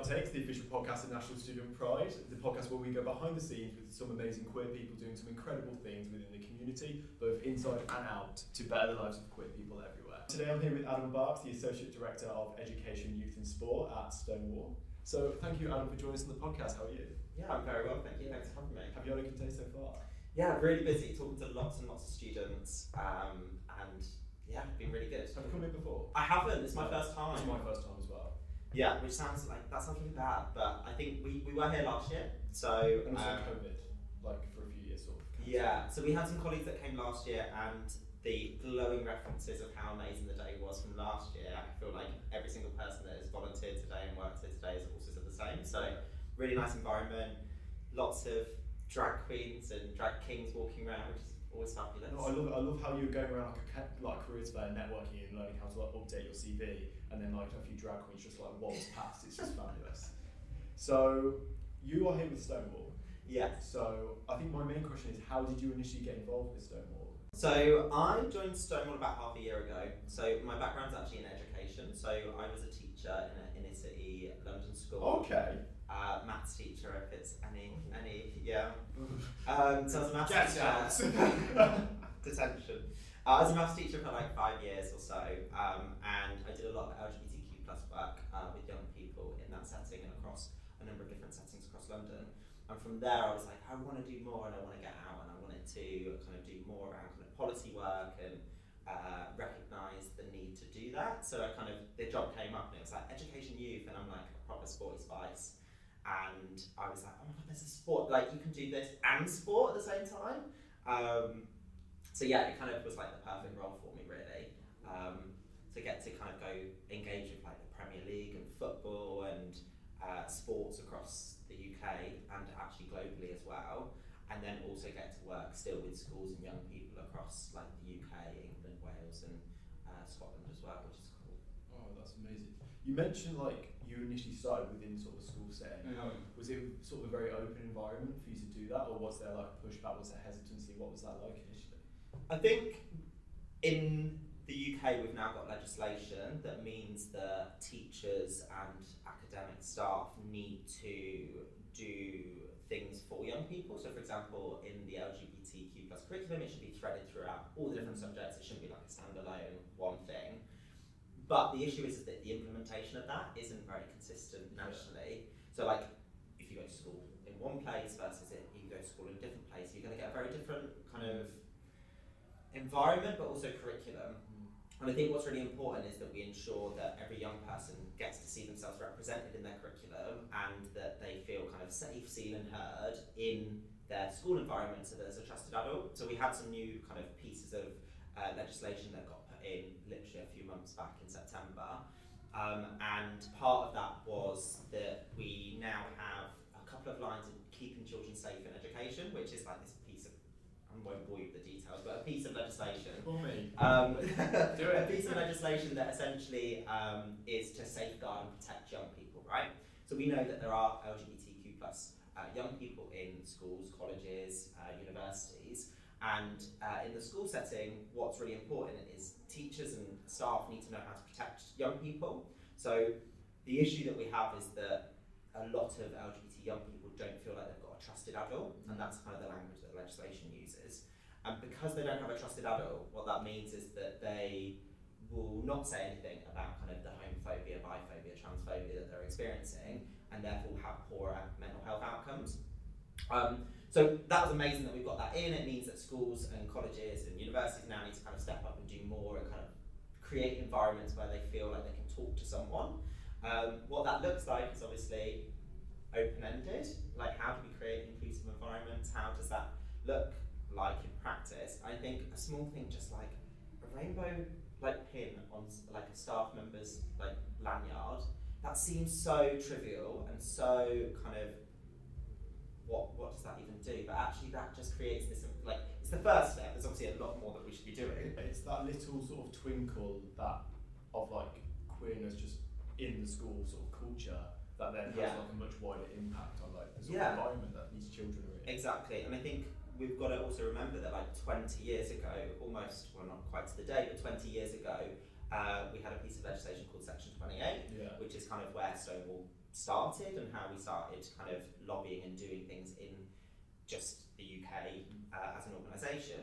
Outtakes, the official podcast of National Student Pride, the podcast where we go behind the scenes with some amazing queer people doing some incredible things within the community, both inside and out, to better the lives of queer people everywhere. Today I'm here with Adam Barkes, the Associate Director of Education, Youth and Sport at Stonewall. So thank you, Adam, for joining us on the podcast. How are you? Yeah, I'm very well, thank you. Thanks for having me. Have you had a good day so far? Yeah, really busy, talking to lots and lots of students, um, and yeah, been really good. Have you come here before? I haven't. It's my first time. It's my first time as well. Yeah, which sounds like that sounds really bad, but I think we, we were here last year, so And also um, COVID, like for a few years, sort of. yeah. So we had some colleagues that came last year, and the glowing references of how amazing the day was from last year. I feel like every single person that has volunteered today and worked here today has also said the same. So really nice environment, lots of drag queens and drag kings walking around, which is always fabulous. No, I love I love how you're going around like a like careers fair, networking and learning how to like update your CV, and then like a few drag queens just like waltz past. It's just fabulous. So you are here with Stonewall. Yeah. So I think my main question is how did you initially get involved with Stonewall? So I joined Stonewall about half a year ago. So my background's actually in education. So I was a teacher in an inner city London school. Okay. Uh, maths teacher, if it's any, any, yeah. Um, so I was a maths Get teacher. Detention. Uh, I was a maths teacher for like five years or so, um, and I did a lot of LGBTQ plus work uh, with young people in that setting and across a number of different settings across London. And from there, I was like, I want to do more, and I want to get out, and I wanted to kind of do more around kind of policy work and uh, recognise the need to do that. So I kind of the job came up, and it was like education youth, and I'm like a proper sporty spice. And I was like, oh my god, there's a sport like you can do this and sport at the same time. Um, so yeah, it kind of was like the perfect role for me, really, um, to get to kind of go engage with like the Premier League and football and uh, sports across the UK and actually globally as well, and then also get to work still with schools and young people across like the UK, England, Wales, and uh, Scotland as well, which is cool. Oh, that's amazing. You mentioned like you initially started within sort of a school setting. How, was it sort of a very open environment for you to do that, or was there like pushback? Was there hesitancy? What was that like initially? I think in the UK we've now got legislation that means that teachers and academic staff need to do things for young people. So, for example, in the LGBTQ plus curriculum, it should be threaded throughout all the different subjects. It shouldn't be like a standalone one thing. But the issue is that the implementation of that isn't very consistent nationally. So, like, if you go to school in one place versus if you go to school in a different place, you're going to get a very different kind of environment, but also curriculum. And I think what's really important is that we ensure that every young person gets to see themselves represented in their curriculum and that they feel kind of safe, seen, and heard in their school environment so that as a trusted adult. So we had some new kind of pieces of uh, legislation that got in literally a few months back in September. Um, and part of that was that we now have a couple of lines in keeping children safe in education, which is like this piece of, I won't bore you with the details, but a piece of legislation For me. um, a piece of legislation that essentially um, is to safeguard and protect young people, right? So we know that there are LGBTQ plus uh, young people in schools, colleges, uh, universities, and uh, in the school setting, what's really important is teachers and staff need to know how to protect young people. So the issue that we have is that a lot of LGBT young people don't feel like they've got a trusted adult, and that's kind of the language that the legislation uses. And because they don't have a trusted adult, what that means is that they will not say anything about kind of the homophobia, biphobia, transphobia that they're experiencing, and therefore have poorer mental health outcomes. Um, so that was amazing that we've got that in. It means that schools and colleges and universities now need to kind of step up and do more and kind of create environments where they feel like they can talk to someone. Um, what that looks like is obviously open-ended. Like, how do we create inclusive environments? How does that look like in practice? I think a small thing, just like a rainbow like pin on like a staff member's like lanyard, that seems so trivial and so kind of what what does that even do? But actually, that just creates this like it's the first step. There's obviously a lot more that we should be doing. It's that little sort of twinkle that of like queerness just in the school sort of culture that then has Yeah. like a much wider impact on like the sort Yeah. of environment that these children are in. Exactly, and I think we've got to also remember that like 20 years ago, almost well not quite to the day, but 20 years ago, uh, we had a piece of legislation called Section 28, Yeah. which which is kind of where Stonewall started and how we started kind of lobbying and doing things in just the UK uh, as an organisation.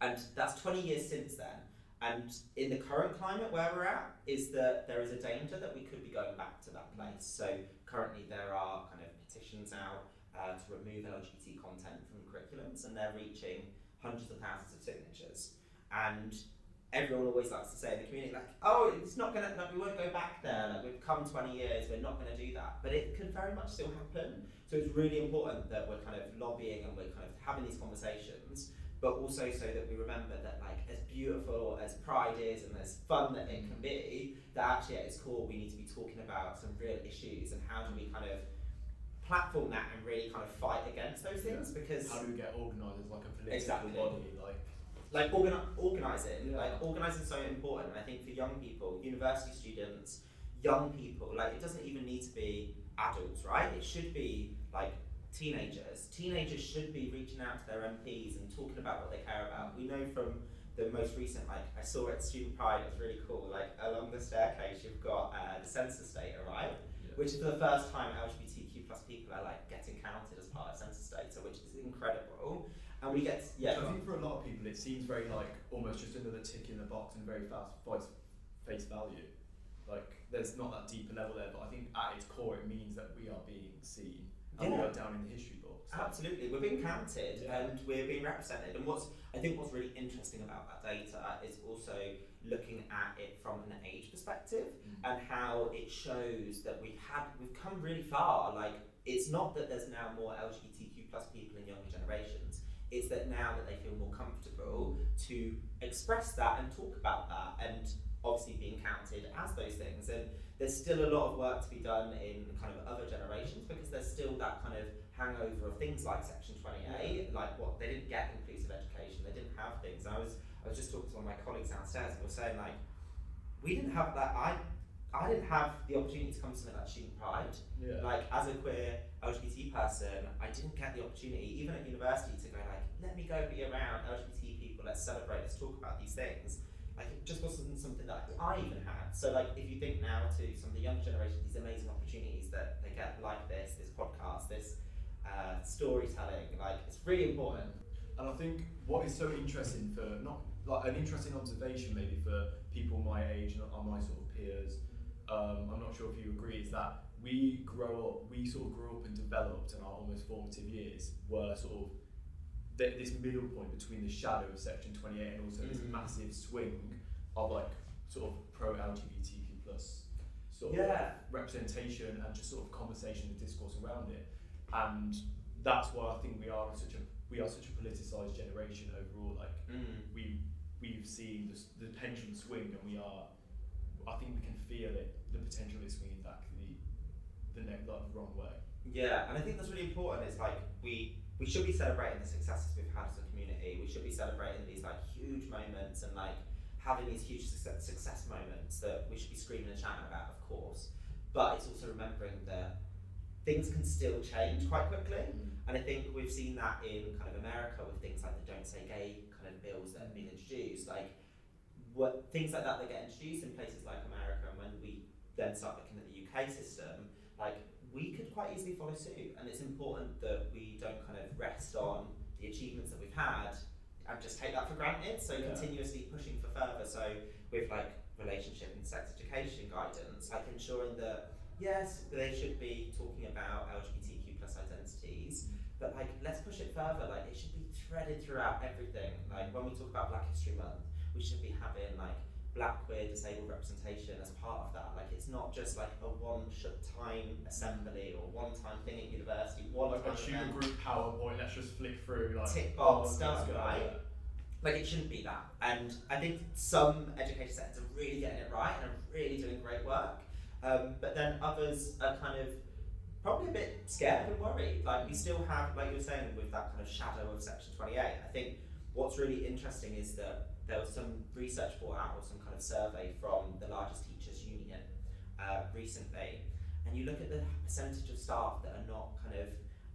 And that's 20 years since then. And in the current climate where we're at, is that there is a danger that we could be going back to that place. So currently there are kind of petitions out uh, to remove LGBT content from curriculums, and they're reaching hundreds of thousands of signatures. And everyone always likes to say in the community, like, oh, it's not gonna, like, we won't go back there. Like, we've come 20 years, we're not gonna do that. But it can very much still happen. So it's really important that we're kind of lobbying and we're kind of having these conversations but also so that we remember that like as beautiful as pride is and as fun that it can be that actually at its core we need to be talking about some real issues and how do we kind of platform that and really kind of fight against those things yeah. because how do we get organised as like a political exactly. body like like organi- organising yeah. like organising is so important and I think for young people university students young people like it doesn't even need to be adults right it should be like teenagers. Teenagers should be reaching out to their MPs and talking about what they care about. We know from the most recent, like I saw at Student Pride, it was really cool. Like along the staircase, you've got uh, the census data, right? Yeah. Which is for the first time LGBTQ plus people are like getting counted as part of census data, which is incredible. And we get yeah. I think for a lot of people, it seems very like almost just another tick in the box and very fast face value. Like there's not that deeper level there, but I think at its core, it means that we are being seen and yeah. we are down in the history books. Absolutely, we're being counted yeah. and we're being represented. And what's I think what's really interesting about that data is also looking at it from an age perspective mm. and how it shows that we've had we've come really far. Like it's not that there's now more LGBTQ plus people in younger generations. It's that now that they feel more comfortable to express that and talk about that and obviously being counted as those things. And there's still a lot of work to be done in kind of other generations because there's still that kind of hangover of things like Section 28, like what they didn't get inclusive education, they didn't have things. I was I was just talking to one of my colleagues downstairs and we were saying like we didn't have that I I didn't have the opportunity to come to something like Student Pride. Yeah. Like as a queer LGBT person, I didn't get the opportunity, even at university, to go like, let me go be around LGBT people, let's celebrate, let's talk about these things like it just wasn't something that I even had. So like if you think now to some of the younger generation, these amazing opportunities that they get like this, this podcast, this uh, storytelling, like it's really important. And I think what is so interesting for not like an interesting observation maybe for people my age and my sort of peers. Um, I'm not sure if you agree, is that we grow up, we sort of grew up and developed in our almost formative years were sort of th- this middle point between the shadow of Section 28 and also this massive swing of like sort of pro LGBTQ plus sort yeah. of representation and just sort of conversation and discourse around it. And that's why I think we are such a we are such a politicized generation overall. Like mm. we we've seen the, the pendulum swing, and we are. I think we can feel it. The potential is swinging back the the, ne- like, the wrong way. Yeah, and I think that's really important. It's like we we should be celebrating the successes we've had as a community. We should be celebrating these like huge moments and like having these huge success, success moments that we should be screaming and shouting about, of course. But it's also remembering that things can still change quite quickly. Mm. And I think we've seen that in kind of America with things like the Don't Say Gay kind of bills that have been introduced. Like what things like that that get introduced in places like America, and when we then start looking at the UK system, like we could quite easily follow suit. And it's important that we don't kind of rest on the achievements that we've had and just take that for granted. So yeah. continuously pushing for further. So with like relationship and sex education guidance, like ensuring that yes, they should be talking about LGBTQ plus identities, but like let's push it further. Like it should be threaded throughout everything. Like when we talk about Black History Month, we should be having like black, queer, disabled representation as part of that. Like it's not just like a one time assembly or one time thing at university, one like time a tutor group PowerPoint, let's just flick through like tick box oh, stuff, right? Like it shouldn't be that. And I think some education settings are really getting it right and are really doing great work. Um, but then others are kind of probably a bit scared and worried. Like we still have, like you were saying, with that kind of shadow of Section 28. I think what's really interesting is that there was some research brought out or some kind of survey from the largest teachers union uh, recently, and you look at the percentage of staff that are not kind of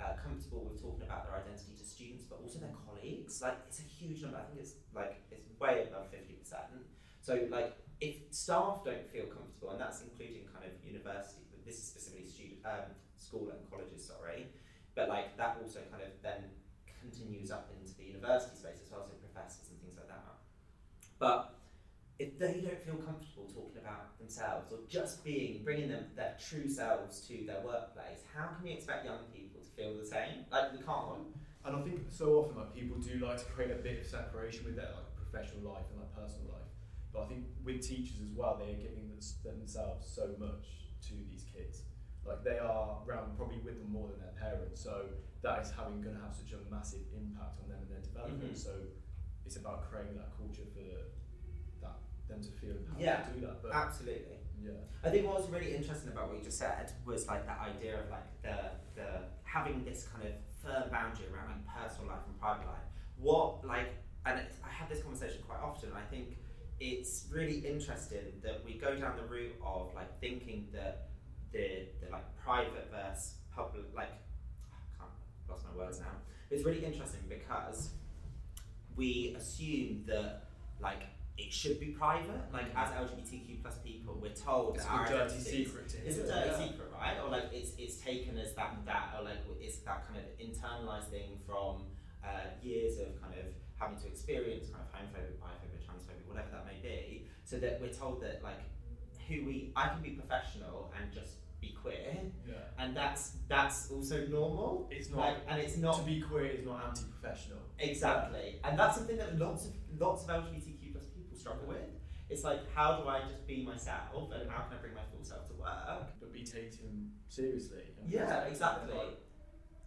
uh, comfortable with talking about their identity to students, but also their colleagues. Like it's a huge number. I think it's like it's way above fifty percent. So like if staff don't feel comfortable, and that's including kind of university, but this is specifically student, um, school and colleges, sorry, but like that also kind of then continues up into the university space as well, so professors and things like that. But if they don't feel comfortable talking about themselves or just being, bringing them their true selves to their workplace, how can we expect young people to feel the same? Like we can't. And I think so often like people do like to create a bit of separation with their like professional life and like personal life. But I think with teachers as well, they are giving themselves so much to these kids. Like they are around probably with them more than their parents, so that is having going to have such a massive impact on them and their development. Mhm. So it's about creating that culture for that them to feel empowered Yeah. to do that. But Absolutely. yeah, I think what was really interesting about what you just said was like that idea of like the the having this kind of firm boundary around like personal life and private life. What like and I have this conversation quite often. I think it's really interesting that we go down the route of like thinking that the the like private versus public like I can't lost my words now. It's really interesting because we assume that like it should be private. Like as LGBTQ plus people, we're told it's that a our dirty secret it's a dirty yeah. secret, right? Or like it's it's taken as that that or like it's that kind of internalized thing from uh, years of kind of having to experience kind of homophobia, biphobia, transphobia, whatever that may be. So that we're told that like who we I can be professional and just be queer, Yeah. and that's that's also normal. It's not Like, and it's not to be queer is not anti-professional. Exactly, and that's something that lots of lots of LGBTQ plus people struggle with. It's like, how do I just be myself, and how can I bring my full self to work? but be taken seriously. Yeah, exactly. like,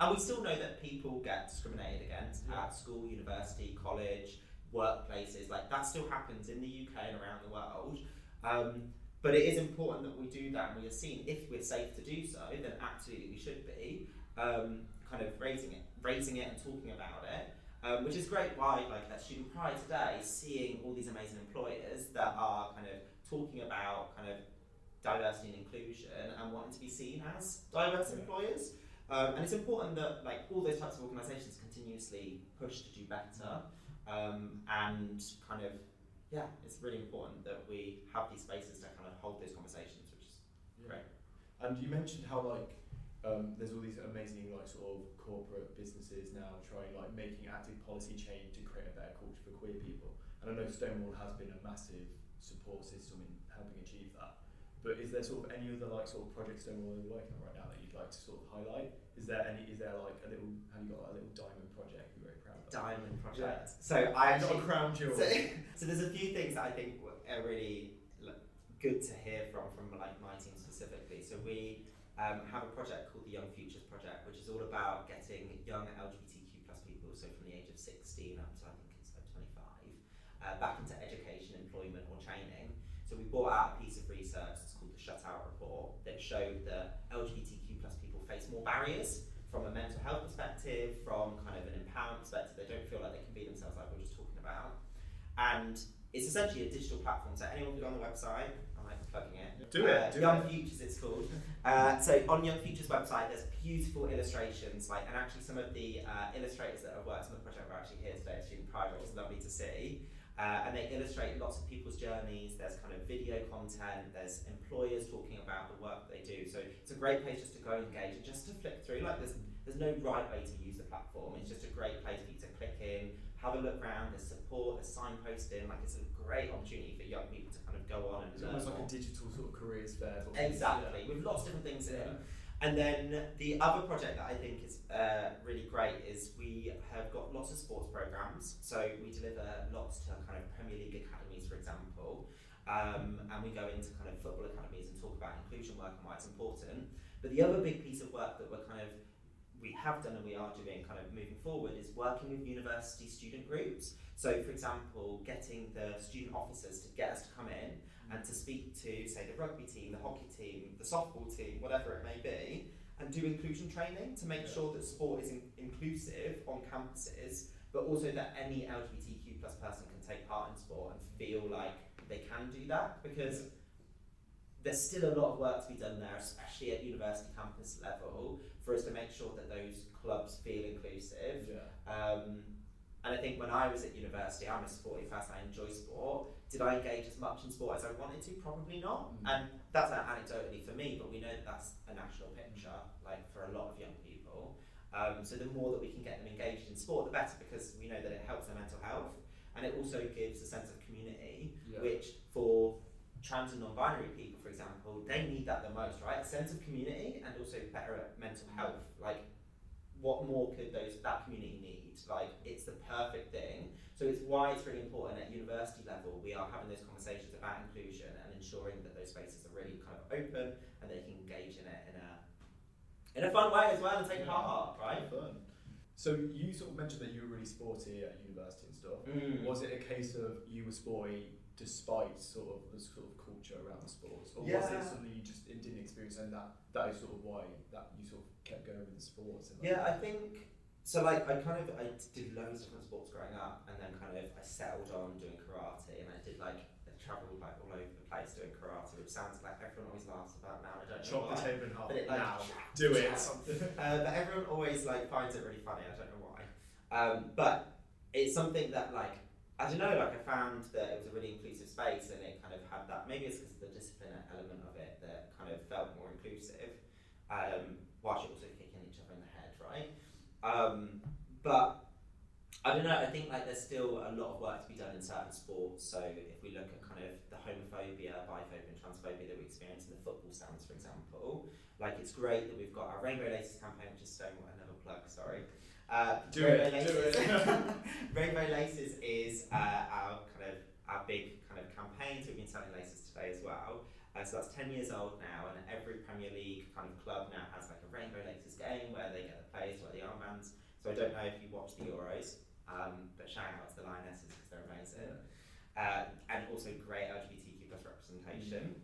And we still know that people get discriminated against Yeah. at school, university, college, workplaces. Like that still happens in the UK and around the world. Um, but it is important that we do that, and we are seen if we're safe to do so. Then absolutely we should be um, kind of raising it, raising it, and talking about it. Um, which is great. Why, like at Student Pride today, seeing all these amazing employers that are kind of talking about kind of diversity and inclusion and wanting to be seen as diverse Yeah. employers. Um, and it's important that like all those types of organisations continuously push to do better. Um, and kind of yeah, it's really important that we have these spaces to kind of hold those conversations, which is Yeah. And you mentioned how like um, there's all these amazing like sort of corporate businesses now trying like making active policy change to create a better culture for queer people. And I know Stonewall has been a massive support system in helping achieve that. But is there sort of any other like sort of project Stonewall is working on right now that you'd like to sort of highlight? Is there any? Is there like a little? Have you got like, a little diamond project you're very proud of? diamond project. So I am Not a crown jewel. So, so there's a few things that I think are really like, good to hear from from like my team specifically. So we um, have a project called the Young Futures Project, which is all about getting young LGBTQ plus people, so from the age of 16 up to I think it's like 25, uh, back into education, employment, or training. So we brought out a piece of research. It's the Shutout Report that showed that LGBTQ plus people face more barriers from a mental health perspective, from kind of an empowerment perspective. They don't feel like they can be themselves, like we were just talking about. And it's essentially a digital platform. So anyone can go on the website. I'm like plugging it. Do it, Uh, do Young it. Futures, it's called. Uh, so on Young Futures website, there's beautiful illustrations. Like, and actually, some of the uh, illustrators that have worked on the project are actually here today at Student Pride, which is lovely to see. Uh, and they illustrate lots of people's journeys. There's kind of video content. There's employers talking about the work they do. So it's a great place just to go and engage and just to flick through. Like there's there's no right way to use the platform. It's just a great place for you to click in, have a look around. There's support. There's signposting. Like it's a great opportunity for young people to kind of go on and It's almost like a digital sort of careers fair. Exactly, with lots of different things in. Yeah. And then the other project that I think is uh, really great is we have got lots of sports programs. So we deliver lots to kind of Premier League academies, for example, um, and we go into kind of football academies and talk about inclusion work and why it's important. But the other big piece of work that we're kind of we have done and we are doing kind of moving forward is working with university student groups. So, for example, getting the student officers to get us to come in and to speak to, say, the rugby team, the hockey team, the softball team, whatever it may be, and do inclusion training to make Yeah. sure that sport is in- inclusive on campuses, but also that any LGBTQ plus person can take part in sport and feel like they can do that because there's still a lot of work to be done there, especially at university campus level, for us to make sure that those clubs feel inclusive. Yeah. Um, and I think when I was at university, I'm a sporty person, I enjoy sport. did I engage as much in sport as I wanted to? Probably not. Mm. And that's anecdotally for me, but we know that that's a national picture, like for a lot of young people. Um, so the more that we can get them engaged in sport, the better, because we know that it helps their mental health, and it also gives a sense of community, Yeah. which for trans and non-binary people, for example, they need that the most, right? A sense of community and also better mental health. Like, what more could those that community need? Like, it's the perfect thing. So it's why it's really important at university level we are having those conversations about inclusion and ensuring that those spaces are really kind of open and they can engage in it in a in a fun way as well and take Yeah. part, right? Fun. So you sort of mentioned that you were really sporty at university and stuff. Mm. Was it a case of you were sporty despite sort of the sort of culture around the sports, or was it something you just didn't experience and that that is sort of why that you sort of kept going with the sports? And like, Yeah, I think so. Like, I kind of I did loads of different sports growing up, and then kind of I settled on doing karate, and I did like I travelled like all over the place doing karate, which sounds like everyone always laughs about now. I don't know chop why. the table in half But it, like, now. Do it. uh, but everyone always like finds it really funny. I don't know why. Um, but it's something that like I don't know. Like I found that it was a really inclusive space, and it kind of had that. Maybe it's because of the discipline element of it that kind of felt more inclusive. Um, whilst you're also kicking each other in the head, right? Um, but I don't know. I think like there's still a lot of work to be done in certain sports. So if we look at kind of the homophobia, biphobia, and transphobia that we experience in the football stands, for example, like it's great that we've got our Rainbow Laces campaign, which is so another plug. Sorry. Uh, Do Rainbow it, do Laces. it. Rainbow Laces is uh, our kind of our big kind of campaign. So we've been selling laces today as well. Uh, so that's 10 years old now, and every Premier League kind of club now has like a Rainbow Laces game where they get the players wear the armbands. So I don't know if you watch the Euros, um, but shout out to the Lionesses because they're amazing. Uh, and also great LGBTQ plus representation.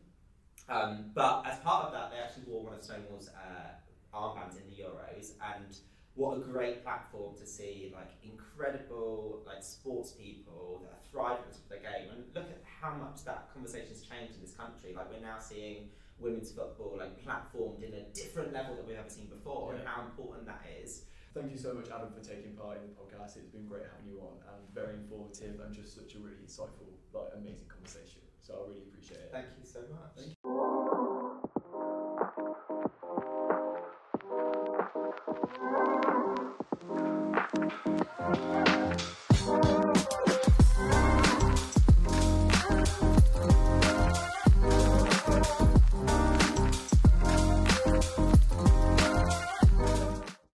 Um, but as part of that, they actually wore one of Stonewall's uh, armbands in the Euros, and what a great platform to see like incredible like sports people that are thriving at the game. And look at how much that conversation has changed in this country. Like we're now seeing women's football like platformed in a different level that we've ever seen before yeah. and how important that is. Thank you so much adam for taking part in the podcast. It's been great having you on and very informative and just such a really insightful like amazing conversation. So i really appreciate it. Thank you so much. Thank you.